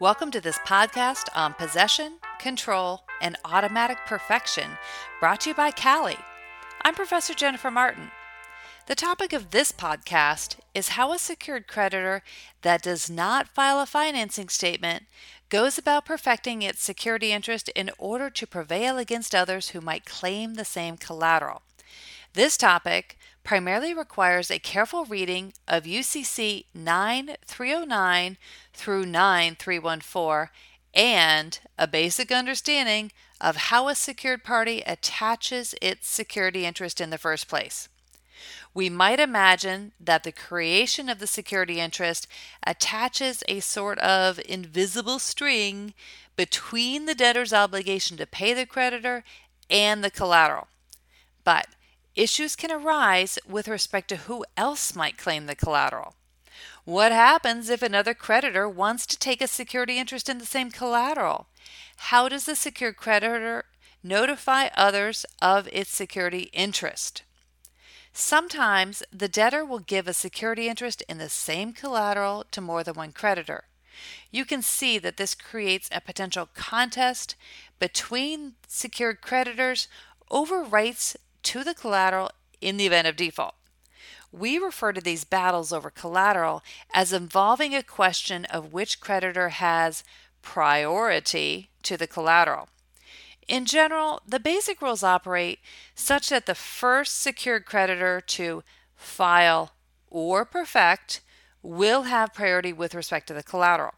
Welcome to this podcast on possession, control, and automatic perfection, brought to you by CALI. I'm Professor Jennifer Martin. The topic of this podcast is how a secured creditor that does not file a financing statement goes about perfecting its security interest in order to prevail against others who might claim the same collateral. This topic primarily requires a careful reading of UCC 9309 through 9314 and a basic understanding of how a secured party attaches its security interest in the first place. We might imagine that the creation of the security interest attaches a sort of invisible string between the debtor's obligation to pay the creditor and the collateral. But issues can arise with respect to who else might claim the collateral. What happens if another creditor wants to take a security interest in the same collateral? How does the secured creditor notify others of its security interest? Sometimes the debtor will give a security interest in the same collateral to more than one creditor. You can see that this creates a potential contest between secured creditors over rights to the collateral in the event of default. We refer to these battles over collateral as involving a question of which creditor has priority to the collateral. In general, the basic rules operate such that the first secured creditor to file or perfect will have priority with respect to the collateral.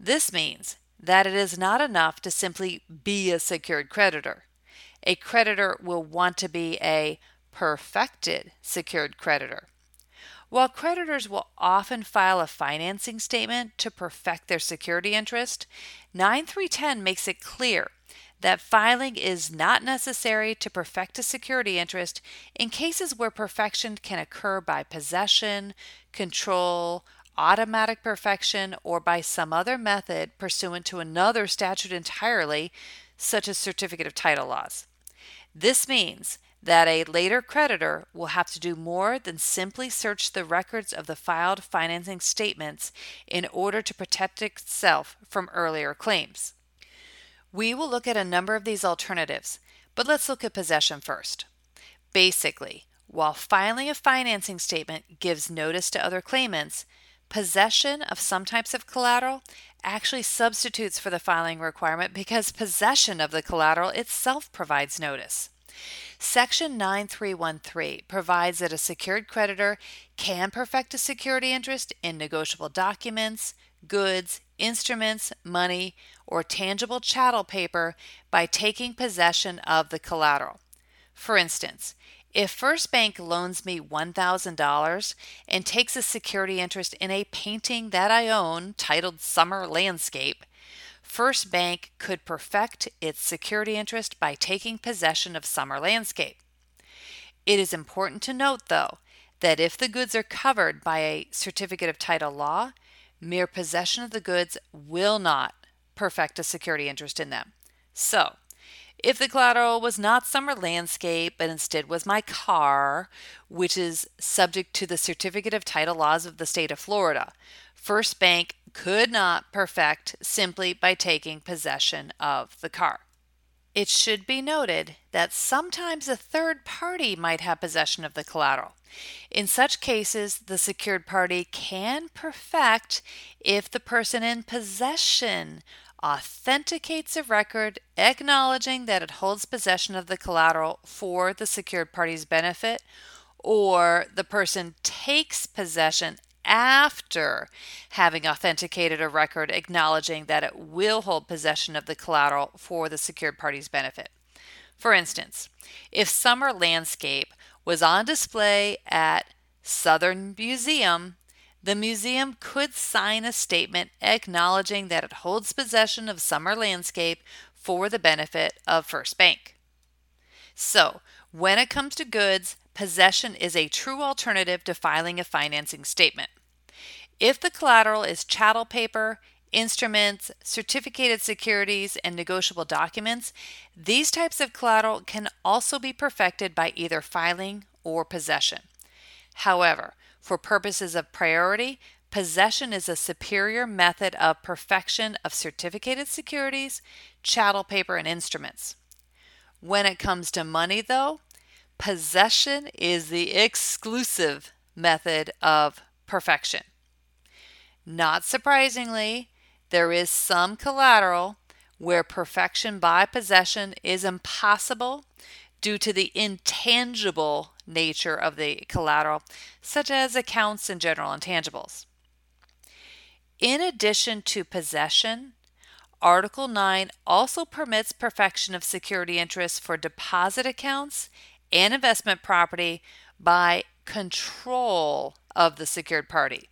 This means that it is not enough to simply be a secured creditor a creditor will want to be a perfected secured creditor. While creditors will often file a financing statement to perfect their security interest, 9310 makes it clear that filing is not necessary to perfect a security interest in cases where perfection can occur by possession, control, automatic perfection, or by some other method pursuant to another statute entirely, such as certificate of title laws. This means that a later creditor will have to do more than simply search the records of the filed financing statements in order to protect itself from earlier claims. We will look at a number of these alternatives, but let's look at possession first. Basically, while filing a financing statement gives notice to other claimants, possession of some types of collateral actually substitutes for the filing requirement because possession of the collateral itself provides notice. Section 9313 provides that a secured creditor can perfect a security interest in negotiable documents, goods, instruments, money, or tangible chattel paper by taking possession of the collateral. For instance, if First Bank loans me $1,000 and takes a security interest in a painting that I own titled Summer Landscape, First Bank could perfect its security interest by taking possession of Summer Landscape. It is important to note, though, that if the goods are covered by a certificate of title law, mere possession of the goods will not perfect a security interest in them. So, if the collateral was not summer landscape, but instead was my car, which is subject to the certificate of title laws of the state of Florida, First Bank could not perfect simply by taking possession of the car. It should be noted that sometimes a third party might have possession of the collateral. In such cases, the secured party can perfect if the person in possession authenticates a record acknowledging that it holds possession of the collateral for the secured party's benefit, or the person takes possession after having authenticated a record acknowledging that it will hold possession of the collateral for the secured party's benefit. For instance, if Summer Landscape was on display at Southern Museum the museum could sign a statement acknowledging that it holds possession of summer landscape for the benefit of First Bank. So, when it comes to goods, possession is a true alternative to filing a financing statement. If the collateral is chattel paper, instruments, certificated securities, and negotiable documents, these types of collateral can also be perfected by either filing or possession. However, for purposes of priority, possession is a superior method of perfection of certificated securities, chattel paper, and instruments. When it comes to money, though, possession is the exclusive method of perfection. Not surprisingly, there is some collateral where perfection by possession is impossible due to the intangible nature of the collateral, such as accounts and general intangibles. In addition to possession, Article 9 also permits perfection of security interests for deposit accounts and investment property by control of the secured party.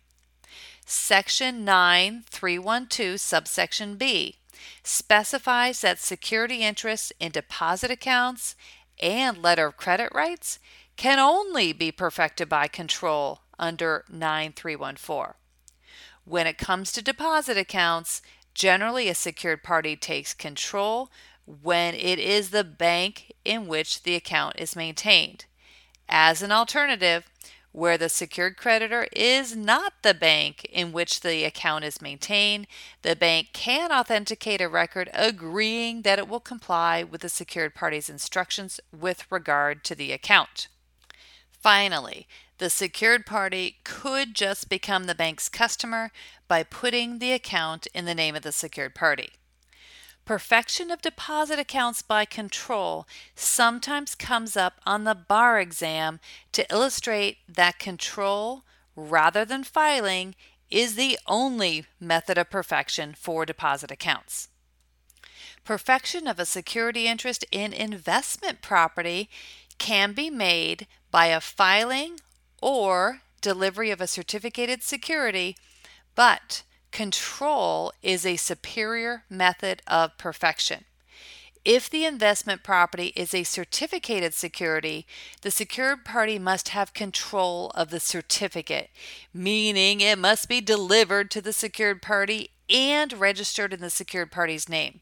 Section 9312, subsection B, specifies that security interests in deposit accounts and letter of credit rights can only be perfected by control under 9314. When it comes to deposit accounts, generally a secured party takes control when it is the bank in which the account is maintained. As an alternative, where the secured creditor is not the bank in which the account is maintained, the bank can authenticate a record agreeing that it will comply with the secured party's instructions with regard to the account. Finally, the secured party could just become the bank's customer by putting the account in the name of the secured party. Perfection of deposit accounts by control sometimes comes up on the bar exam to illustrate that control, rather than filing, is the only method of perfection for deposit accounts. Perfection of a security interest in investment property can be made by a filing or delivery of a certificated security, but Control is a superior method of perfection. If the investment property is a certificated security, the secured party must have control of the certificate, meaning it must be delivered to the secured party and registered in the secured party's name.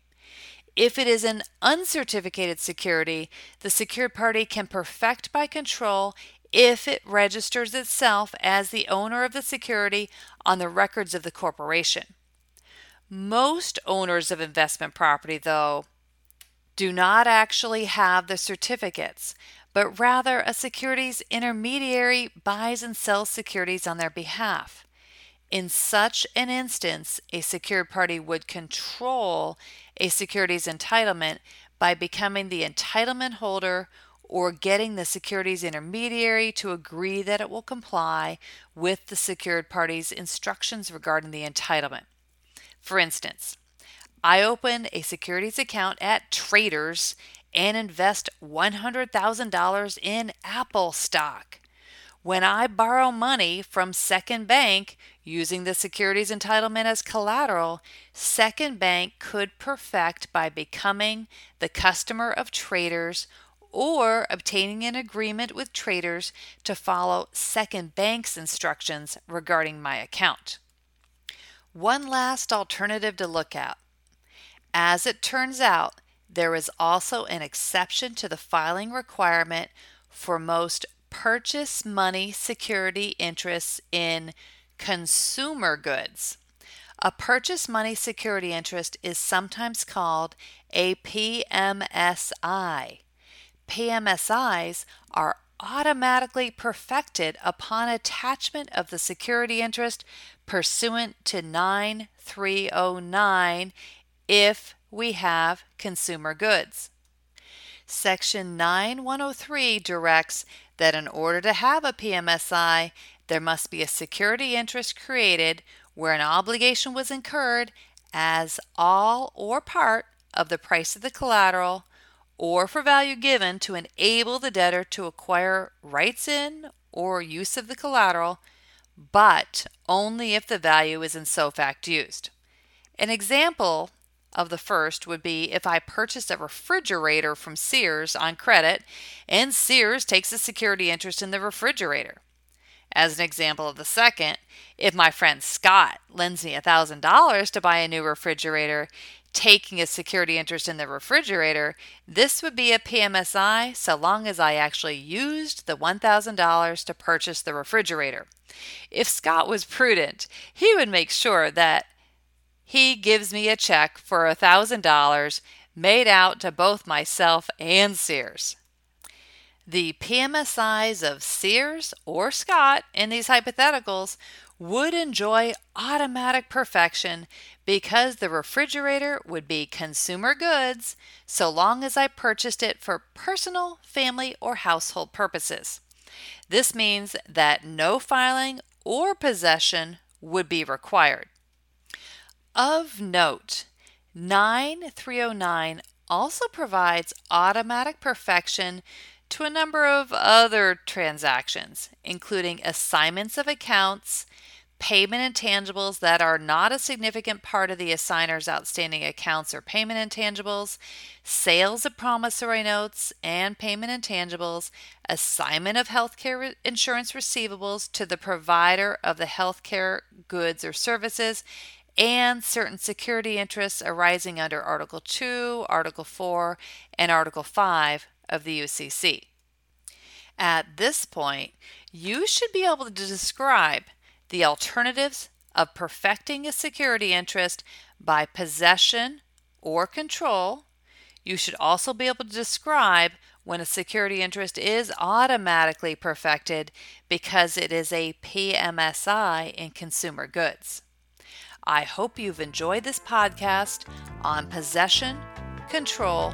If it is an uncertificated security, the secured party can perfect by control if it registers itself as the owner of the security on the records of the corporation. Most owners of investment property, though, do not actually have the certificates, but rather a securities intermediary buys and sells securities on their behalf. In such an instance, a secured party would control a securities entitlement by becoming the entitlement holder or getting the securities intermediary to agree that it will comply with the secured party's instructions regarding the entitlement. For instance, I open a securities account at Traders and invest $100,000 in Apple stock. When I borrow money from Second Bank using the securities entitlement as collateral, Second Bank could perfect by becoming the customer of traders or obtaining an agreement with traders to follow Second Bank's instructions regarding my account. One last alternative to look at. As it turns out, there is also an exception to the filing requirement for most purchase money security interests in consumer goods. A purchase money security interest is sometimes called a PMSI. PMSIs are automatically perfected upon attachment of the security interest pursuant to 9309 if we have consumer goods. Section 9103 directs that in order to have a PMSI, there must be a security interest created where an obligation was incurred as all or part of the price of the collateral or for value given to enable the debtor to acquire rights in or use of the collateral, but only if the value is in so fact used. An example of the first would be if I purchased a refrigerator from Sears on credit and Sears takes a security interest in the refrigerator. As an example of the second, if my friend Scott lends me $1,000 to buy a new refrigerator, taking a security interest in the refrigerator, this would be a PMSI so long as I actually used the $1,000 to purchase the refrigerator. If Scott was prudent, he would make sure that he gives me a check for $1,000 made out to both myself and Sears. The PMSIs of Sears or Scott in these hypotheticals would enjoy automatic perfection because the refrigerator would be consumer goods so long as I purchased it for personal, family, or household purposes. This means that no filing or possession would be required. Of note, 9309 also provides automatic perfection to a number of other transactions, including assignments of accounts, payment intangibles that are not a significant part of the assignor's outstanding accounts or payment intangibles, sales of promissory notes and payment intangibles, assignment of healthcare insurance receivables to the provider of the healthcare goods or services, and certain security interests arising under Article 2, Article 4, and Article 5 of the UCC. At this point, you should be able to describe the alternatives of perfecting a security interest by possession or control. You should also be able to describe when a security interest is automatically perfected because it is a PMSI in consumer goods. I hope you've enjoyed this podcast on possession, control,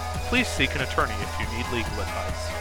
Please seek an attorney if you need legal advice.